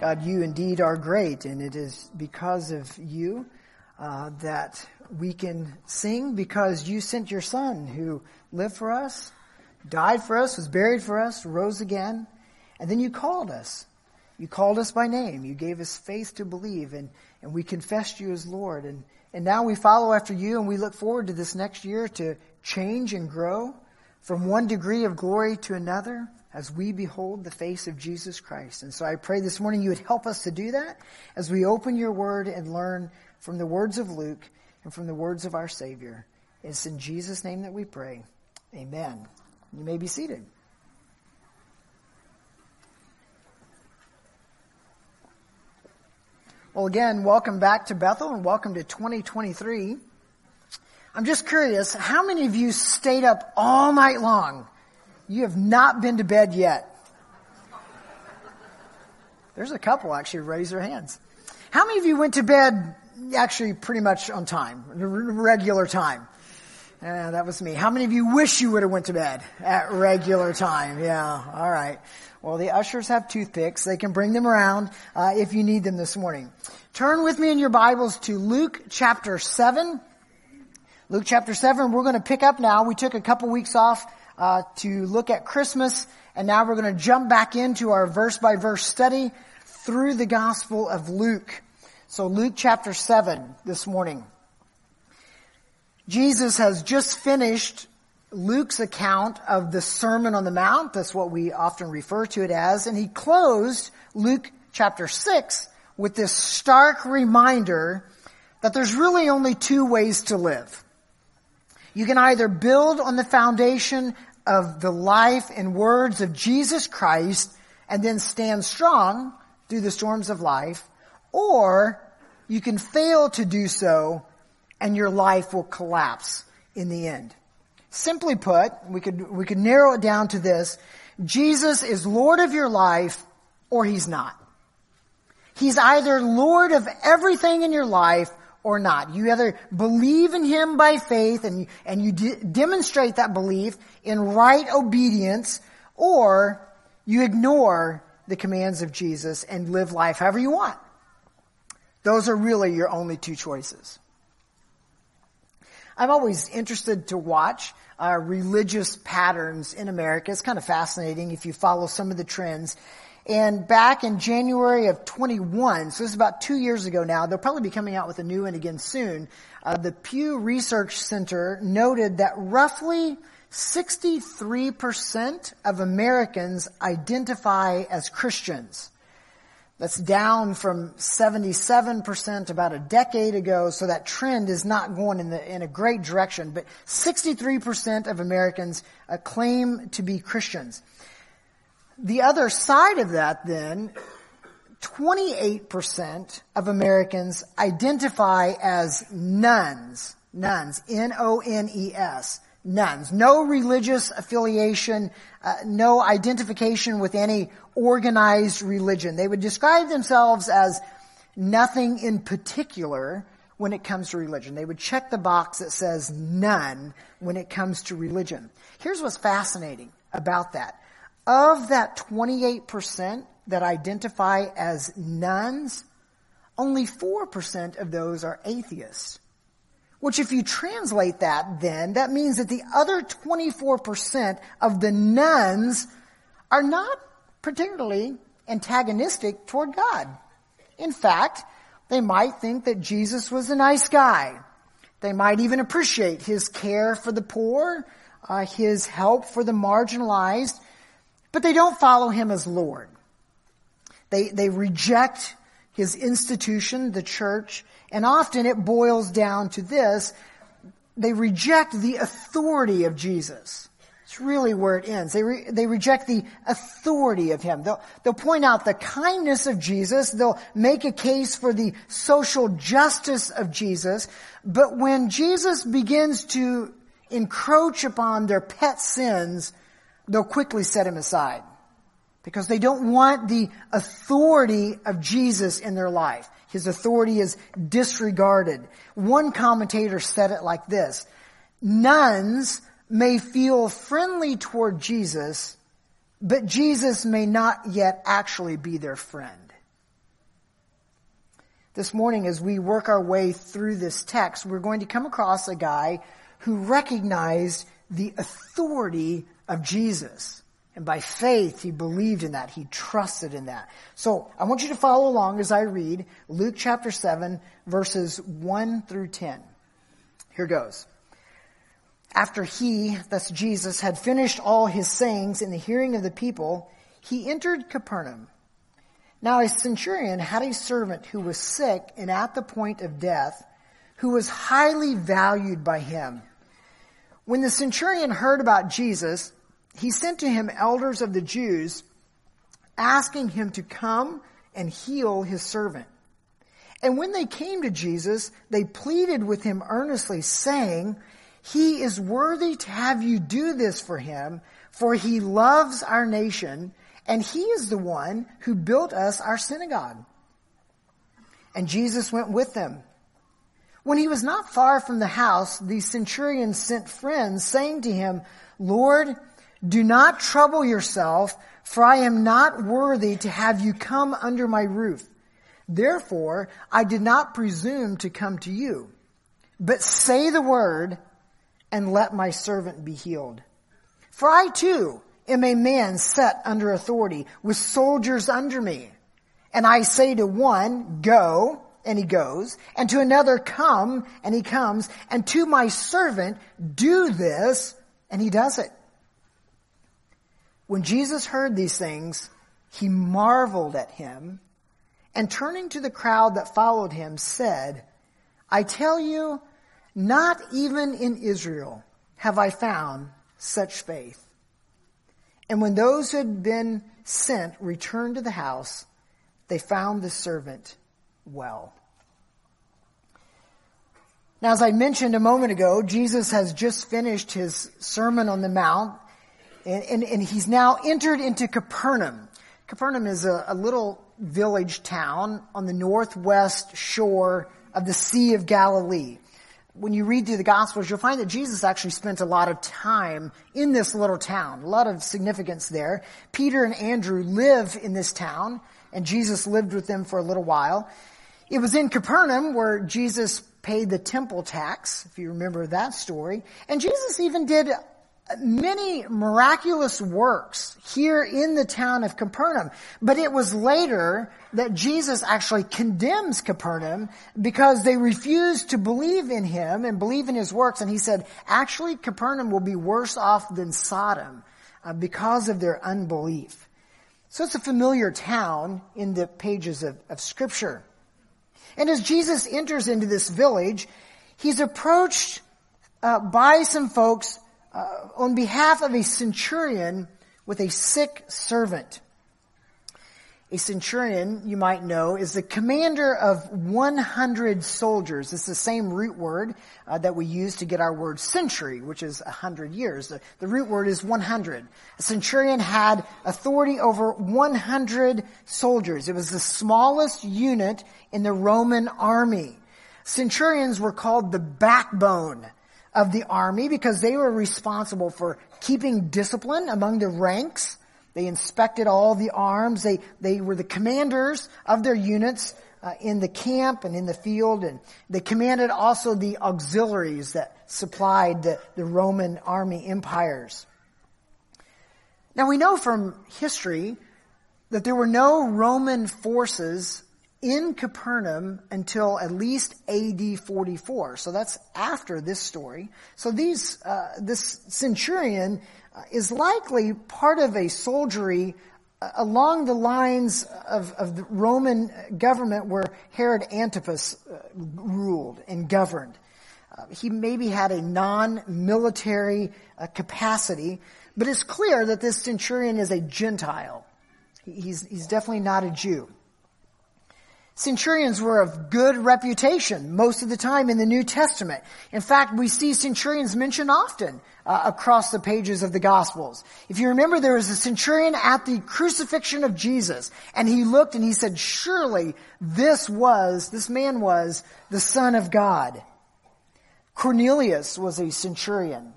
God, you indeed are great, and it is because of you uh, that we can sing because you sent your Son who lived for us, died for us, was buried for us, rose again, and then you called us. You called us by name. You gave us faith to believe, and, and we confessed you as Lord. And, and now we follow after you, and we look forward to this next year to change and grow from one degree of glory to another as we behold the face of Jesus Christ. And so I pray this morning you would help us to do that as we open your word and learn from the words of Luke and from the words of our Savior. It's in Jesus' name that we pray. Amen. You may be seated. Well, again, welcome back to Bethel and welcome to 2023. I'm just curious, how many of you stayed up all night long you have not been to bed yet. There's a couple actually raise their hands. How many of you went to bed actually pretty much on time, regular time? Yeah, that was me. How many of you wish you would have went to bed at regular time? Yeah, all right. Well, the ushers have toothpicks. They can bring them around uh, if you need them this morning. Turn with me in your Bibles to Luke chapter 7. Luke chapter 7, we're going to pick up now. We took a couple weeks off uh, to look at Christmas, and now we're going to jump back into our verse by verse study through the Gospel of Luke. So Luke chapter 7 this morning. Jesus has just finished Luke's account of the Sermon on the Mount. That's what we often refer to it as. And he closed Luke chapter 6 with this stark reminder that there's really only two ways to live. You can either build on the foundation of the life and words of Jesus Christ and then stand strong through the storms of life, or you can fail to do so and your life will collapse in the end. Simply put, we could, we could narrow it down to this. Jesus is Lord of your life or He's not. He's either Lord of everything in your life or not. You either believe in Him by faith and, and you de- demonstrate that belief in right obedience, or you ignore the commands of Jesus and live life however you want. Those are really your only two choices. I'm always interested to watch uh, religious patterns in America. It's kind of fascinating if you follow some of the trends. And back in January of 21, so this is about two years ago now, they'll probably be coming out with a new one again soon. Uh, the Pew Research Center noted that roughly 63% of Americans identify as Christians. That's down from 77% about a decade ago, so that trend is not going in, the, in a great direction. But 63% of Americans uh, claim to be Christians. The other side of that then, 28% of Americans identify as nuns. Nones. N-O-N-E-S. Nones. No religious affiliation, uh, no identification with any organized religion. They would describe themselves as nothing in particular when it comes to religion. They would check the box that says none when it comes to religion. Here's what's fascinating about that. Of that 28% that identify as nones, only 4% of those are atheists. Which if you translate that then, that means that the other 24% of the nones are not particularly antagonistic toward God. In fact, they might think that Jesus was a nice guy. They might even appreciate his care for the poor, uh, his help for the marginalized, but they don't follow him as Lord. They, they reject his institution, the church, and often it boils down to this. They reject the authority of Jesus. It's really where it ends. They, re, they reject the authority of him. They'll, they'll point out the kindness of Jesus. They'll make a case for the social justice of Jesus. But when Jesus begins to encroach upon their pet sins, they'll quickly set him aside because they don't want the authority of Jesus in their life. His authority is disregarded. One commentator said it like this, Nones may feel friendly toward Jesus, but Jesus may not yet actually be their friend. this morning as we work our way through this text, we're going to come across a guy who recognized the authority of Jesus. And by faith, he believed in that. He trusted in that. So I want you to follow along as I read Luke chapter 7 verses 1 through 10. Here goes. After he, that's Jesus, had finished all his sayings in the hearing of the people, he entered Capernaum. Now a centurion had a servant who was sick and at the point of death, who was highly valued by him. When the centurion heard about Jesus, he sent to him elders of the Jews, asking him to come and heal his servant. And when they came to Jesus, they pleaded with him earnestly, saying, He is worthy to have you do this for him, for he loves our nation, and he is the one who built us our synagogue. And Jesus went with them. When he was not far from the house, the centurion sent friends, saying to him, Lord, do not trouble yourself, for I am not worthy to have you come under my roof. Therefore, I did not presume to come to you. But say the word, and let my servant be healed. For I too am a man set under authority, with soldiers under me. And I say to one, go, and he goes, and to another, come, and he comes, and to my servant, do this, and he does it. When Jesus heard these things, he marveled at him and turning to the crowd that followed him said, I tell you, not even in Israel have I found such faith. And when those who had been sent returned to the house, they found the servant well. Now, as I mentioned a moment ago, Jesus has just finished his Sermon on the Mount and, and, and he's now entered into Capernaum. Capernaum is a, a little village town on the northwest shore of the Sea of Galilee when you read through the Gospels, you'll find that Jesus actually spent a lot of time in this little town, a lot of significance there. Peter and Andrew live in this town, and Jesus lived with them for a little while. It was in Capernaum where Jesus paid the temple tax, if you remember that story. And Jesus even did many miraculous works here in the town of Capernaum. But it was later that Jesus actually condemns Capernaum because they refused to believe in him and believe in his works. And he said, actually, Capernaum will be worse off than Sodom uh, because of their unbelief. So it's a familiar town in the pages of, of scripture. And as Jesus enters into this village, he's approached uh, by some folks uh, on behalf of a centurion with a sick servant. A centurion, you might know, is the commander of 100 soldiers. It's the same root word uh, that we use to get our word century, which is 100 years. The, the root word is 100. A centurion had authority over 100 soldiers. It was the smallest unit in the Roman army. Centurions were called the backbone of the army because they were responsible for keeping discipline among the ranks. They inspected all the arms. They, they were the commanders of their units uh, in the camp and in the field. And they commanded also the auxiliaries that supplied the, the Roman army empires. Now we know from history that there were no Roman forces in Capernaum until at least AD 44. So that's after this story. So these, uh, this centurion uh, is likely part of a soldiery uh, along the lines of, of the Roman government where Herod Antipas uh, ruled and governed. Uh, he maybe had a non-military uh, capacity, but it's clear that this centurion is a Gentile. He's, he's definitely not a Jew. Centurions were of good reputation most of the time in the New Testament. In fact, we see centurions mentioned often uh, across the pages of the Gospels. If you remember, there was a centurion at the crucifixion of Jesus, and he looked and he said, surely this was, this man was the Son of God. Cornelius was a centurion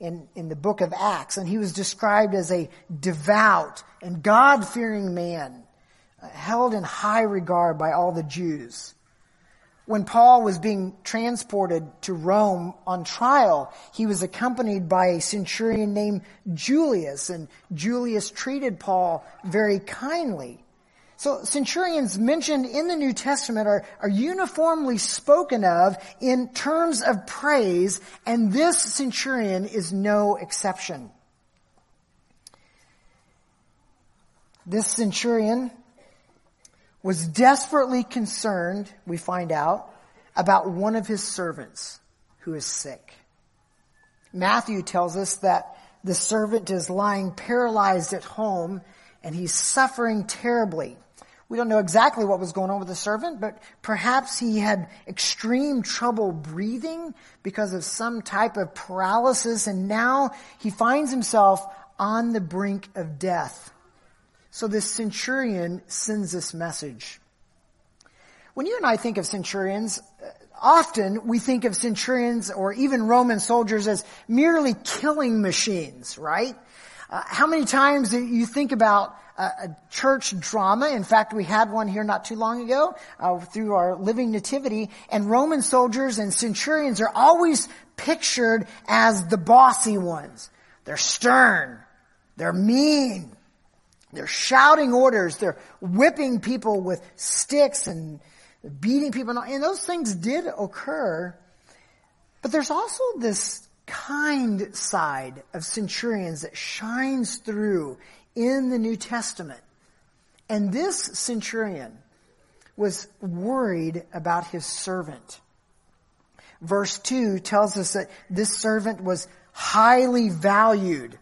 in, in the book of Acts, and he was described as a devout and God-fearing man held in high regard by all the Jews. When Paul was being transported to Rome on trial, he was accompanied by a centurion named Julius, and Julius treated Paul very kindly. So centurions mentioned in the New Testament are, are uniformly spoken of in terms of praise, and this centurion is no exception. This centurion was desperately concerned, we find out, about one of his servants who is sick. Matthew tells us that the servant is lying paralyzed at home and he's suffering terribly. We don't know exactly what was going on with the servant, but perhaps he had extreme trouble breathing because of some type of paralysis and now he finds himself on the brink of death. So this centurion sends this message. When you and I think of centurions, uh, often we think of centurions or even Roman soldiers as merely killing machines, right? Uh, how many times do you think about a, a, church drama? In fact, we had one here not too long ago uh, through our Living Nativity, and Roman soldiers and centurions are always pictured as the bossy ones. They're stern. They're mean. They're shouting orders. They're whipping people with sticks and beating people. And those things did occur. But there's also this kind side of centurions that shines through in the New Testament. And this centurion was worried about his servant. Verse 2 tells us that this servant was highly valued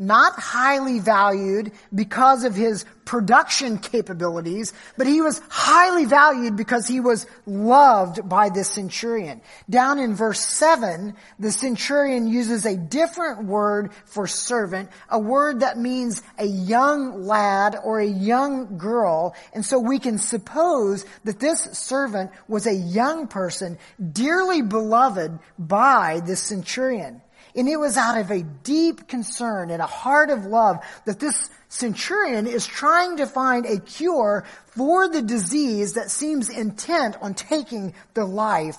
not highly valued because of his production capabilities, but he was highly valued because he was loved by this centurion. Down in verse 7, the centurion uses a different word for servant, a word that means a young lad or a young girl, and so we can suppose that this servant was a young person dearly beloved by this centurion. And it was out of a deep concern and a heart of love that this centurion is trying to find a cure for the disease that seems intent on taking the life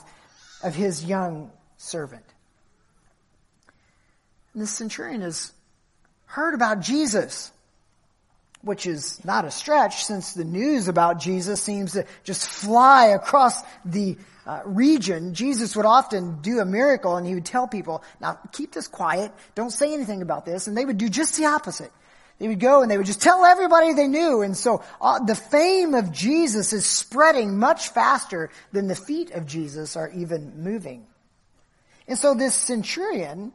of his young servant. And the centurion has heard about Jesus, which is not a stretch since the news about Jesus seems to just fly across the uh, region, Jesus would often do a miracle and he would tell people, now keep this quiet, don't say anything about this, and they would do just the opposite. They would go and they would just tell everybody they knew, and so uh, the fame of Jesus is spreading much faster than the feet of Jesus are even moving. And so this centurion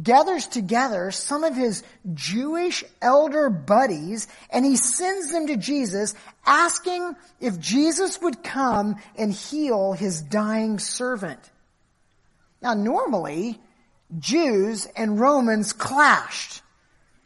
gathers together some of his Jewish elder buddies and he sends them to Jesus asking if Jesus would come and heal his dying servant. Now normally, Jews and Romans clashed.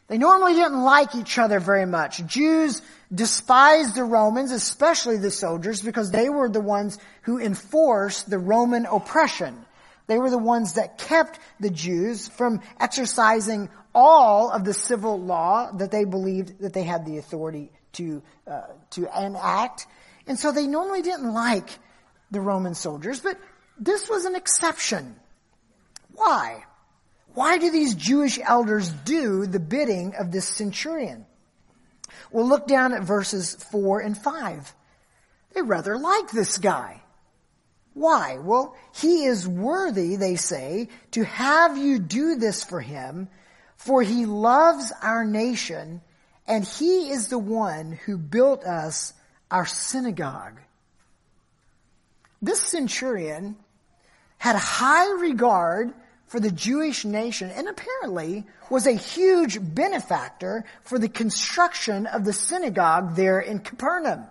They normally didn't like each other very much. Jews despised the Romans, especially the soldiers, because they were the ones who enforced the Roman oppression. They were the ones that kept the Jews from exercising all of the civil law that they believed that they had the authority to uh, to enact. And so they normally didn't like the Roman soldiers, but this was an exception. Why? Why do these Jewish elders do the bidding of this centurion? Well, look down at verses 4 and 5. They rather like this guy. Why? Well, he is worthy, they say, to have you do this for him, for he loves our nation, and he is the one who built us our synagogue. This centurion had a high regard for the Jewish nation and apparently was a huge benefactor for the construction of the synagogue there in Capernaum.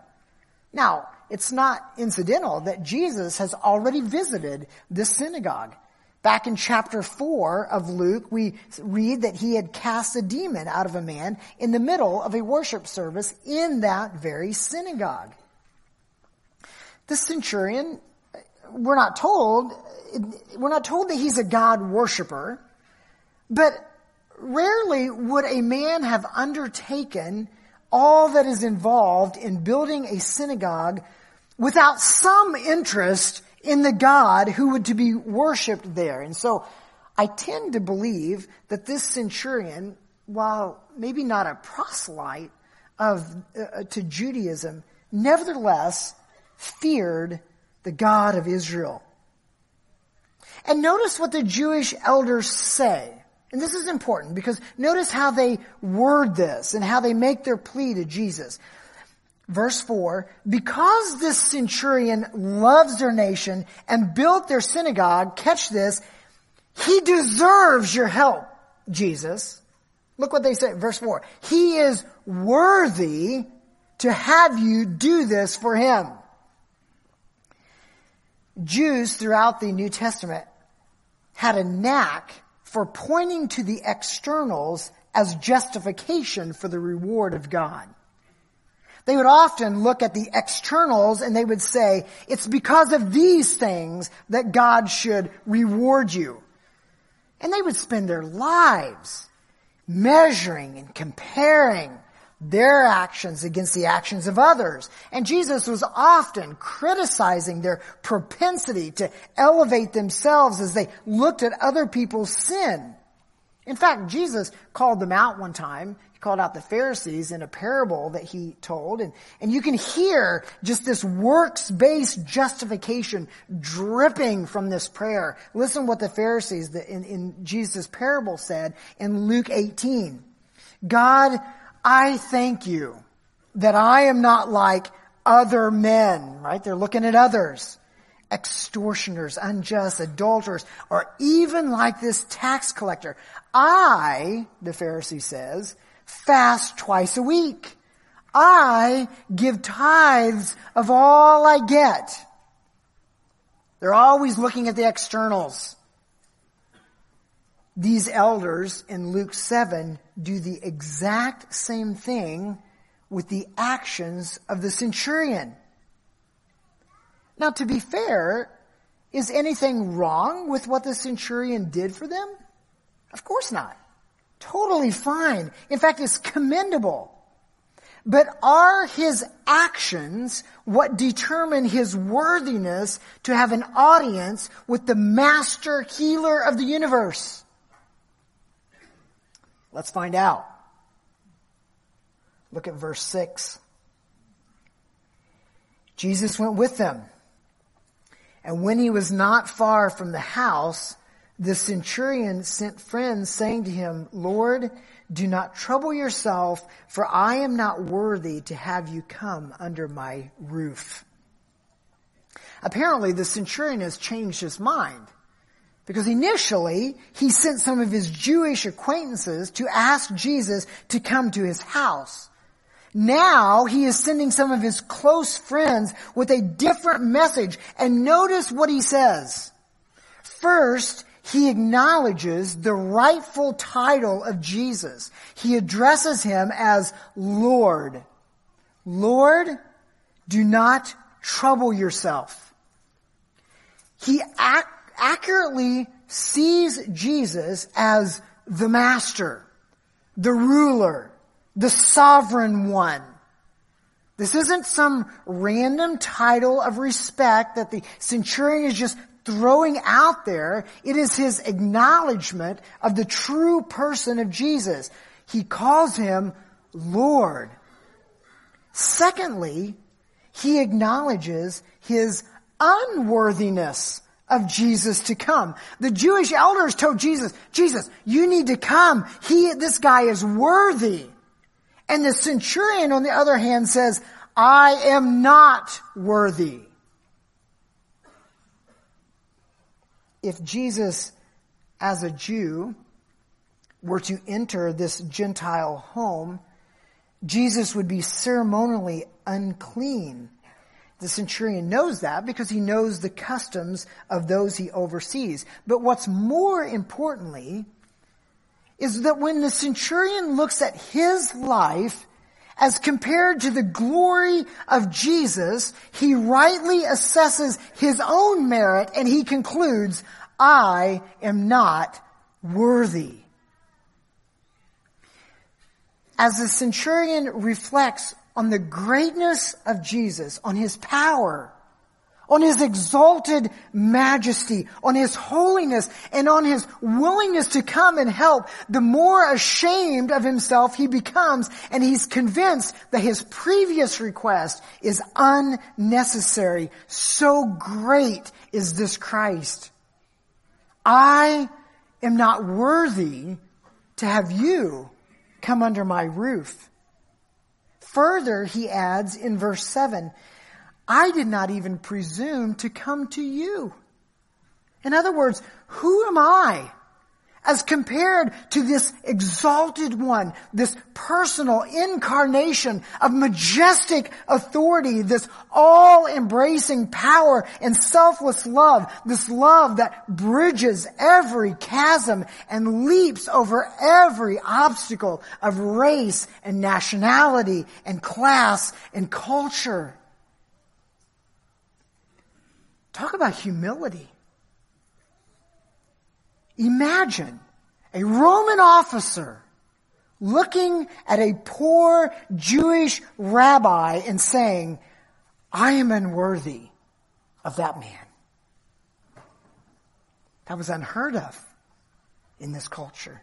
Now, it's not incidental that Jesus has already visited this synagogue. Back in chapter 4 of Luke, we read that he had cast a demon out of a man in the middle of a worship service in that very synagogue. The centurion, we're not told, we're not told that he's a God worshiper, but rarely would a man have undertaken all that is involved in building a synagogue without some interest in the God who would to be worshiped there. And so I tend to believe that this centurion, while maybe not a proselyte of, uh, to Judaism, nevertheless feared the God of Israel. And notice what the Jewish elders say. And this is important because notice how they word this and how they make their plea to Jesus. Verse 4, because this centurion loves their nation and built their synagogue, catch this, he deserves your help, Jesus. Look what they say, verse 4. He is worthy to have you do this for him. Jews throughout the New Testament had a knack for pointing to the externals as justification for the reward of God. They would often look at the externals and they would say, it's because of these things that God should reward you. And they would spend their lives measuring and comparing their actions against the actions of others. And Jesus was often criticizing their propensity to elevate themselves as they looked at other people's sin. In fact, Jesus called them out one time He called out the Pharisees in a parable that he told. And, and you can hear just this works-based justification dripping from this prayer. Listen what the Pharisees in, in Jesus' parable said in Luke 18. God, I thank you that I am not like other men, right? They're looking at others extortioners, unjust, adulterers, or even like this tax collector. I, the Pharisee says, fast twice a week. I give tithes of all I get. They're always looking at the externals. These elders in Luke 7 do the exact same thing with the actions of the centurion. Now, to be fair, is anything wrong with what the centurion did for them? Of course not. Totally fine. In fact, it's commendable. But are his actions what determine his worthiness to have an audience with the master healer of the universe? Let's find out. Look at verse 6. Jesus went with them. And when he was not far from the house, the centurion sent friends saying to him, Lord, do not trouble yourself, for I am not worthy to have you come under my roof. Apparently the centurion has changed his mind. Because initially, he sent some of his Jewish acquaintances to ask Jesus to come to his house. Now he is sending some of his close friends with a different message. And notice what he says. First, he acknowledges the rightful title of Jesus. He addresses him as Lord. Lord, do not trouble yourself. He ac- accurately sees Jesus as the master, the ruler, the sovereign one. This isn't some random title of respect that the centurion is just throwing out there. It is his acknowledgement of the true person of Jesus. He calls him Lord. Secondly, he acknowledges his unworthiness of Jesus to come. The Jewish elders told Jesus, Jesus, you need to come. He, this guy is worthy. And the centurion on the other hand says, I am not worthy. if Jesus, as a Jew, were to enter this Gentile home, Jesus would be ceremonially unclean. The centurion knows that because he knows the customs of those he oversees. But what's more importantly is that when the centurion looks at his life as compared to the glory of Jesus, he rightly assesses his own merit and he concludes, I am not worthy. As the centurion reflects on the greatness of Jesus, on his power, on his exalted majesty, on his holiness, and on his willingness to come and help, the more ashamed of himself he becomes, and he's convinced that his previous request is unnecessary. So great is this Christ. I am not worthy to have you come under my roof. Further, he adds in verse 7, I did not even presume to come to you. In other words, who am I as compared to this exalted one, this personal incarnation of majestic authority, this all-embracing power and selfless love, this love that bridges every chasm and leaps over every obstacle of race and nationality and class and culture. Talk about humility. Imagine a Roman officer looking at a poor Jewish rabbi and saying, I am unworthy of that man. That was unheard of in this culture.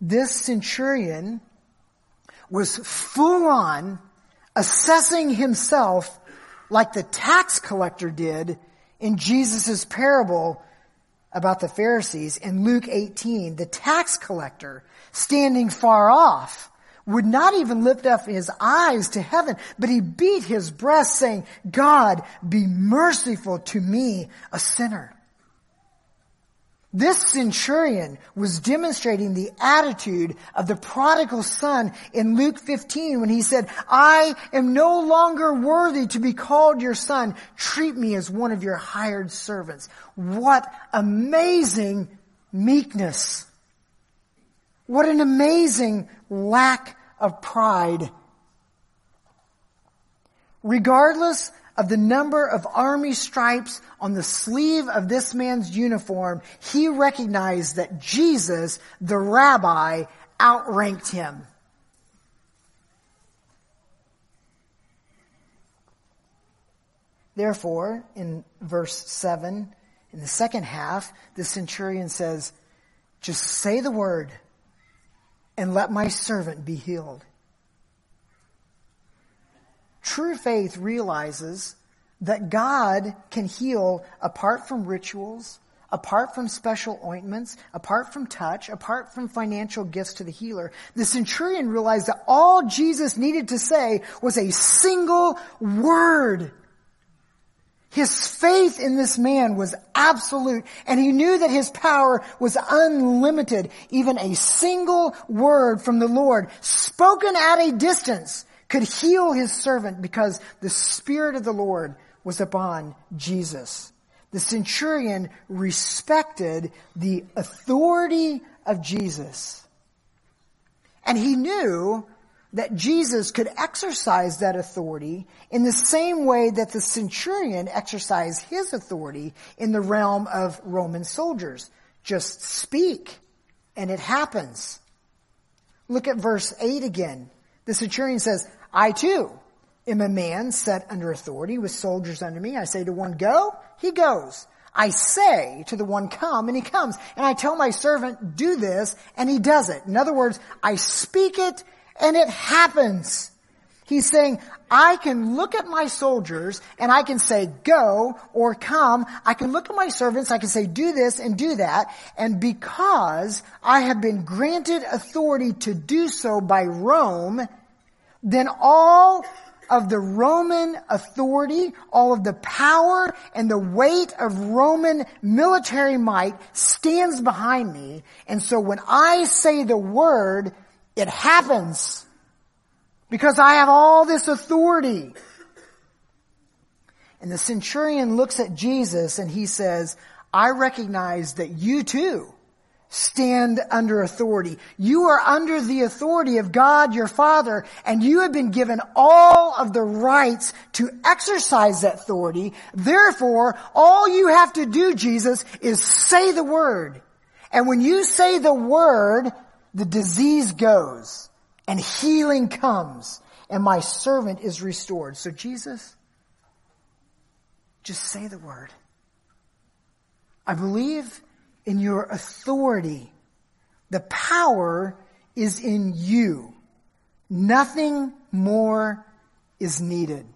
This centurion was full on assessing himself like the tax collector did in Jesus' parable about the Pharisees in Luke 18, the tax collector standing far off would not even lift up his eyes to heaven, but he beat his breast saying, God, be merciful to me, a sinner. This centurion was demonstrating the attitude of the prodigal son in Luke 15 when he said, I am no longer worthy to be called your son. Treat me as one of your hired servants. What amazing meekness. What an amazing lack of pride. Regardless of the number of army stripes on the sleeve of this man's uniform, he recognized that Jesus, the rabbi, outranked him. Therefore, in verse 7, in the second half, the centurion says, just say the word and let my servant be healed. True faith realizes that God can heal apart from rituals, apart from special ointments, apart from touch, apart from financial gifts to the healer. The centurion realized that all Jesus needed to say was a single word. His faith in this man was absolute and he knew that his power was unlimited. Even a single word from the Lord spoken at a distance could heal his servant because the Spirit of the Lord was upon Jesus. The centurion respected the authority of Jesus. And he knew that Jesus could exercise that authority in the same way that the centurion exercised his authority in the realm of Roman soldiers. Just speak and it happens. Look at verse 8 again. The centurion says, I too am a man set under authority with soldiers under me. I say to one, go, he goes. I say to the one, come, and he comes. And I tell my servant, do this, and he does it. In other words, I speak it, and it happens. He's saying, I can look at my soldiers and I can say go or come. I can look at my servants. I can say do this and do that. And because I have been granted authority to do so by Rome, then all of the Roman authority, all of the power and the weight of Roman military might stands behind me. And so when I say the word, it happens. Because I have all this authority. And the centurion looks at Jesus and he says, I recognize that you too stand under authority. You are under the authority of God your Father and you have been given all of the rights to exercise that authority. Therefore, all you have to do, Jesus, is say the word. And when you say the word, the disease goes and healing comes and my servant is restored. So Jesus, Just say the word. I believe in your authority. The power is in you. Nothing more is needed.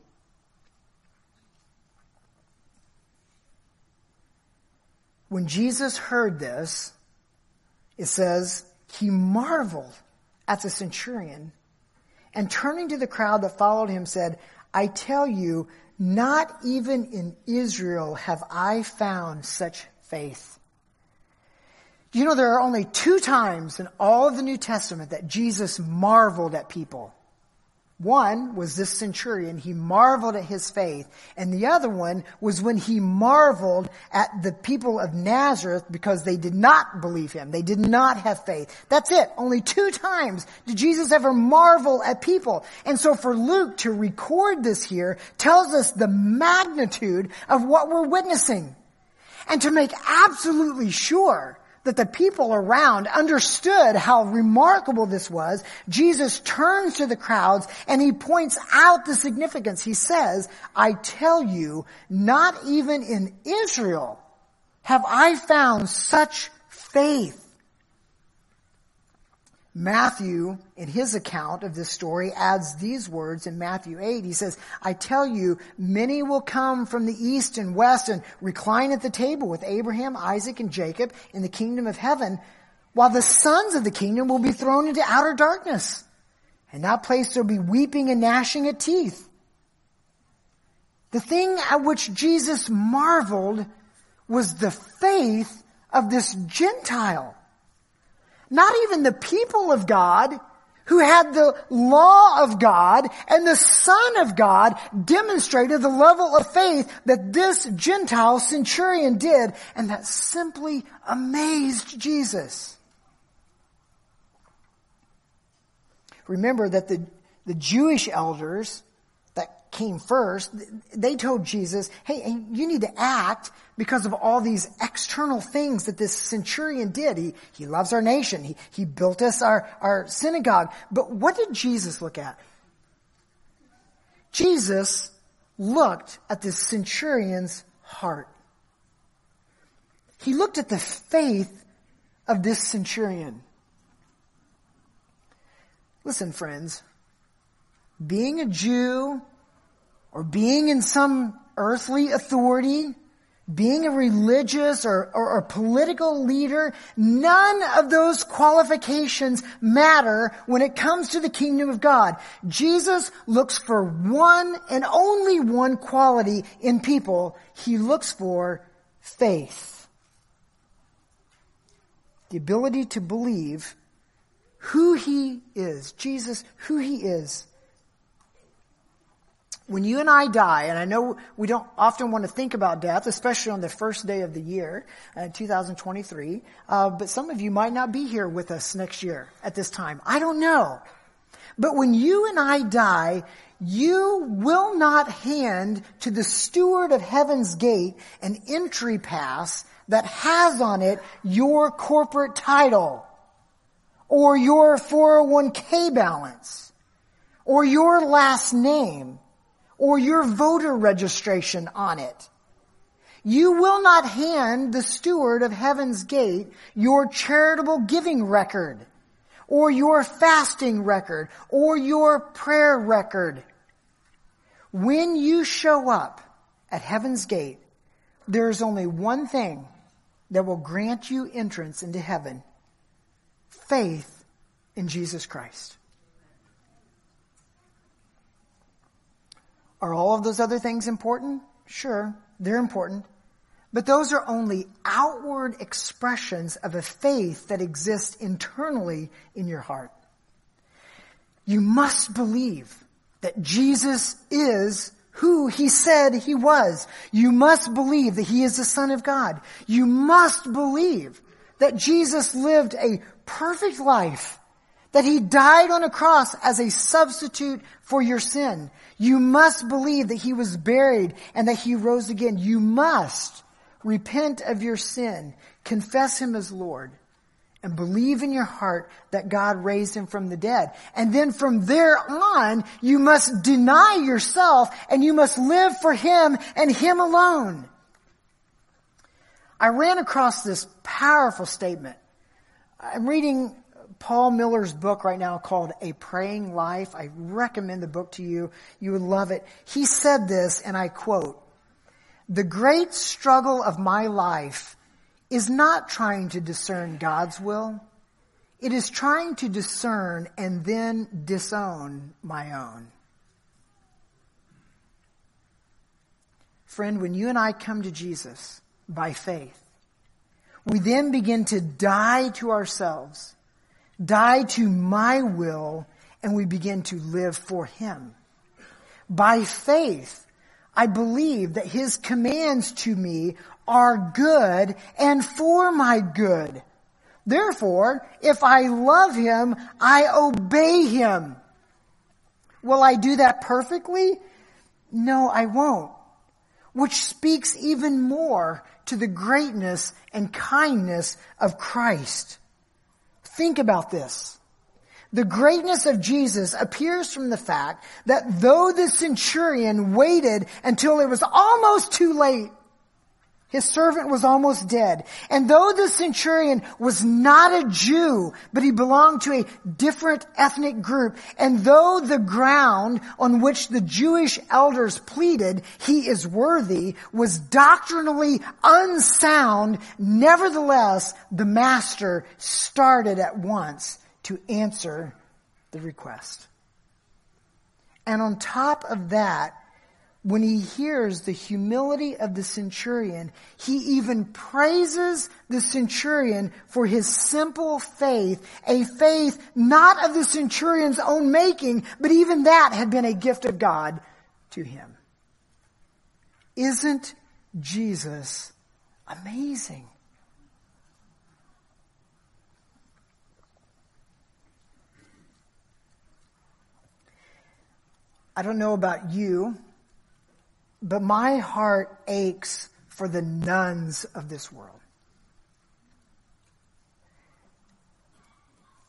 When Jesus heard this, it says, he marveled at the centurion and turning to the crowd that followed him said, I tell you, not even in Israel have I found such faith. Do you know there are only two times in all of the New Testament that Jesus marveled at people? One was this centurion. He marveled at his faith. And the other one was when he marveled at the people of Nazareth because they did not believe him. They did not have faith. That's it. Only two times did Jesus ever marvel at people. And so for Luke to record this here tells us the magnitude of what we're witnessing. And to make absolutely sure that the people around understood how remarkable this was, Jesus turns to the crowds and he points out the significance. He says, I tell you, not even in Israel have I found such faith. Matthew, in his account of this story, adds these words in Matthew 8. He says, I tell you, many will come from the east and west and recline at the table with Abraham, Isaac, and Jacob in the kingdom of heaven, while the sons of the kingdom will be thrown into outer darkness. In that place there will be weeping and gnashing of teeth. The thing at which Jesus marveled was the faith of this Gentile. Not even the people of God who had the law of God and the Son of God demonstrated the level of faith that this Gentile centurion did, and that simply amazed Jesus. Remember that the, the Jewish elders came first, they told Jesus, hey, you need to act because of all these external things that this centurion did. He, he loves our nation. He, he built us our, our synagogue. But what did Jesus look at? Jesus looked at this centurion's heart. He looked at the faith of this centurion. Listen, friends, being a Jew or being in some earthly authority, being a religious or, or, or, political leader, none of those qualifications matter when it comes to the kingdom of God. Jesus looks for one and only one quality in people. He looks for faith. The ability to believe who He is, Jesus, who He is, when you and I die, and I know we don't often want to think about death, especially on the first day of the year, uh, 2023, uh, but some of you might not be here with us next year at this time. I don't know. But when you and I die, you will not hand to the steward of heaven's gate an entry pass that has on it your corporate title or your 401k balance or your last name or your voter registration on it. You will not hand the steward of heaven's gate your charitable giving record or your fasting record or your prayer record. When you show up at heaven's gate, there is only one thing that will grant you entrance into heaven. Faith in Jesus Christ. Are all of those other things important? Sure, they're important. But those are only outward expressions of a faith that exists internally in your heart. You must believe that Jesus is who he said he was. You must believe that he is the Son of God. You must believe that Jesus lived a perfect life, that he died on a cross as a substitute for your sin. You must believe that he was buried and that he rose again. You must repent of your sin, confess him as Lord, and believe in your heart that God raised him from the dead. And then from there on, you must deny yourself and you must live for him and him alone. I ran across this powerful statement. I'm reading Paul Miller's book right now called A Praying Life. I recommend the book to you. You would love it. He said this, and I quote, The great struggle of my life is not trying to discern God's will. It is trying to discern and then disown my own. Friend, when you and I come to Jesus by faith, we then begin to die to ourselves, die to my will, and we begin to live for Him. By faith, I believe that His commands to me are good and for my good. Therefore, if I love him, I obey him. Will I do that perfectly? No, I won't. Which speaks even more to the greatness and kindness of Christ. Think about this. The greatness of Jesus appears from the fact that though the centurion waited until it was almost too late his servant was almost dead. And though the centurion was not a Jew, but he belonged to a different ethnic group, and though the ground on which the Jewish elders pleaded he is worthy was doctrinally unsound, nevertheless, the master started at once to answer the request. And on top of that, when he hears the humility of the centurion, he even praises the centurion for his simple faith, a faith not of the centurion's own making, but even that had been a gift of God to him. Isn't Jesus amazing? I don't know about you, but my heart aches for the nones of this world.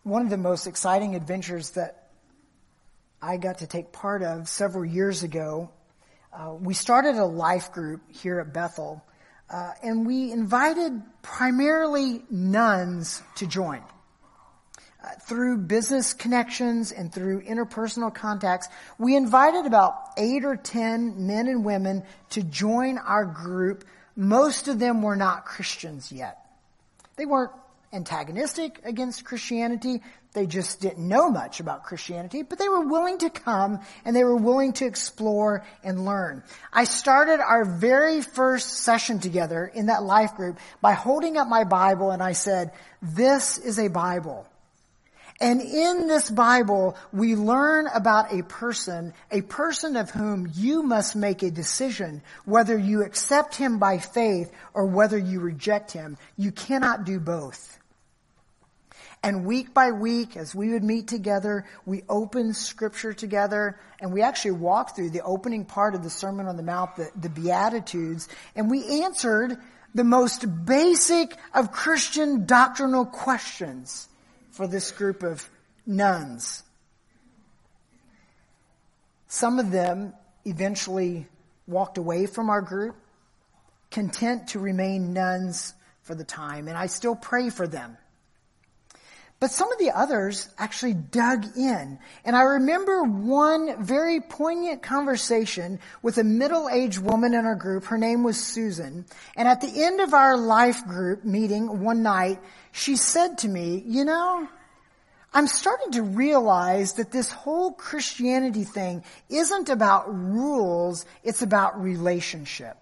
One of the most exciting adventures that I got to take part of several years ago, uh, we started a life group here at Bethel, uh, and we invited primarily nones to join through business connections and through interpersonal contacts, we invited about eight or ten men and women to join our group. Most of them were not Christians yet. They weren't antagonistic against Christianity. They just didn't know much about Christianity, but they were willing to come and they were willing to explore and learn. I started our very first session together in that life group by holding up my Bible and I said, this is a Bible. And in this Bible, we learn about a person, a person of whom you must make a decision whether you accept him by faith or whether you reject him. You cannot do both. And week by week, as we would meet together, we opened scripture together and we actually walked through the opening part of the Sermon on the Mount, the, the Beatitudes, and we answered the most basic of Christian doctrinal questions for this group of nones. Some of them eventually walked away from our group, content to remain nones for the time, and I still pray for them. But some of the others actually dug in. And I remember one very poignant conversation with a middle-aged woman in our group. Her name was Susan. And at the end of our life group meeting one night, she said to me, you know, I'm starting to realize that this whole Christianity thing isn't about rules, it's about relationship.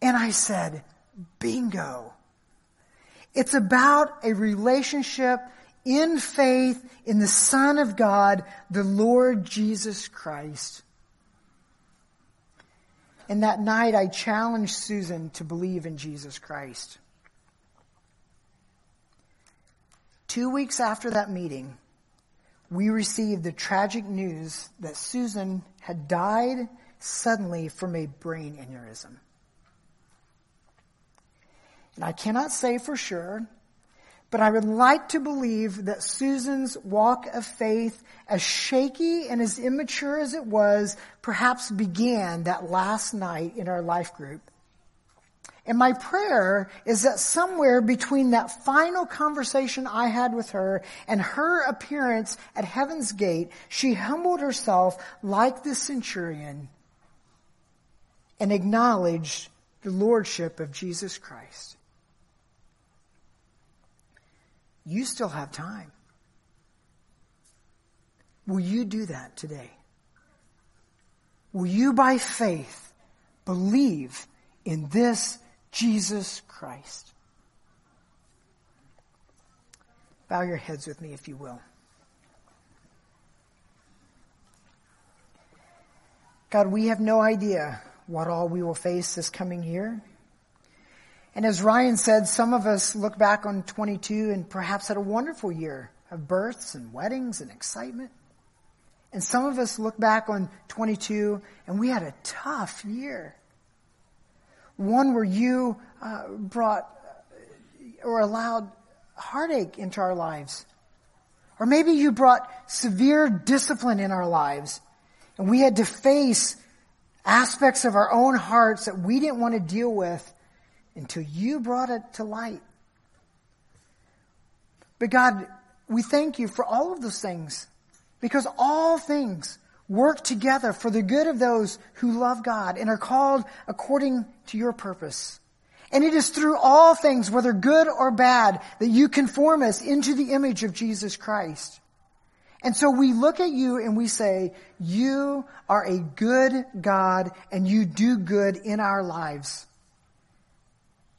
And I said, bingo. It's about a relationship in faith in the Son of God, the Lord Jesus Christ. And that night I challenged Susan to believe in Jesus Christ. Two weeks after that meeting, we received the tragic news that Susan had died suddenly from a brain aneurysm. And I cannot say for sure, But I would like to believe that Susan's walk of faith, as shaky and as immature as it was, perhaps began that last night in our life group. And my prayer is that somewhere between that final conversation I had with her and her appearance at heaven's gate, she humbled herself like the centurion and acknowledged the lordship of Jesus Christ. You still have time. Will you do that today? Will you, by faith, believe in this Jesus Christ? Bow your heads with me, if you will. God, we have no idea what all we will face this coming year. And as Ryan said, some of us look back on 22 and perhaps had a wonderful year of births and weddings and excitement. And some of us look back on 22 and we had a tough year. One where you uh, brought or allowed heartache into our lives. Or maybe you brought severe discipline in our lives and we had to face aspects of our own hearts that we didn't want to deal with until you brought it to light. But God, we thank you for all of those things because all things work together for the good of those who love God and are called according to your purpose. And it is through all things, whether good or bad, that you conform us into the image of Jesus Christ. And so we look at you and we say, you are a good God and you do good in our lives.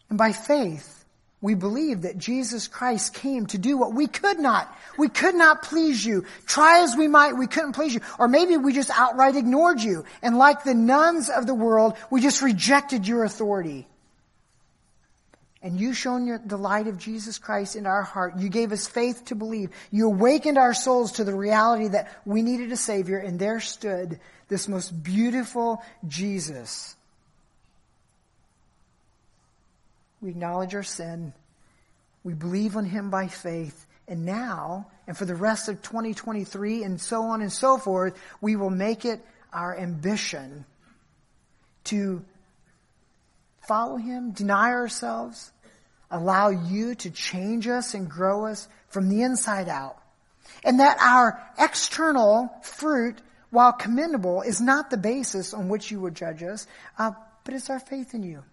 And by faith, we believe that Jesus Christ came to do what we could not. We could not please you. Try as we might, we couldn't please you. Or maybe we just outright ignored you. And like the nones of the world, we just rejected your authority. And you shone your, the light of Jesus Christ in our heart. You gave us faith to believe. You awakened our souls to the reality that we needed a Savior, and there stood this most beautiful Jesus We acknowledge our sin. We believe on Him by faith. And now, and for the rest of 2023 and so on and so forth, we will make it our ambition to follow Him, deny ourselves, allow you to change us and grow us from the inside out. And that our external fruit, while commendable, is not the basis on which you would judge us, uh, but it's our faith in you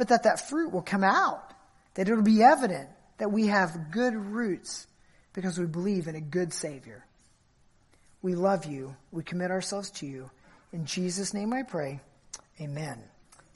but that that fruit will come out, that it'll be evident that we have good roots because we believe in a good Savior. We love you. We commit ourselves to you. In Jesus' name I pray. Amen.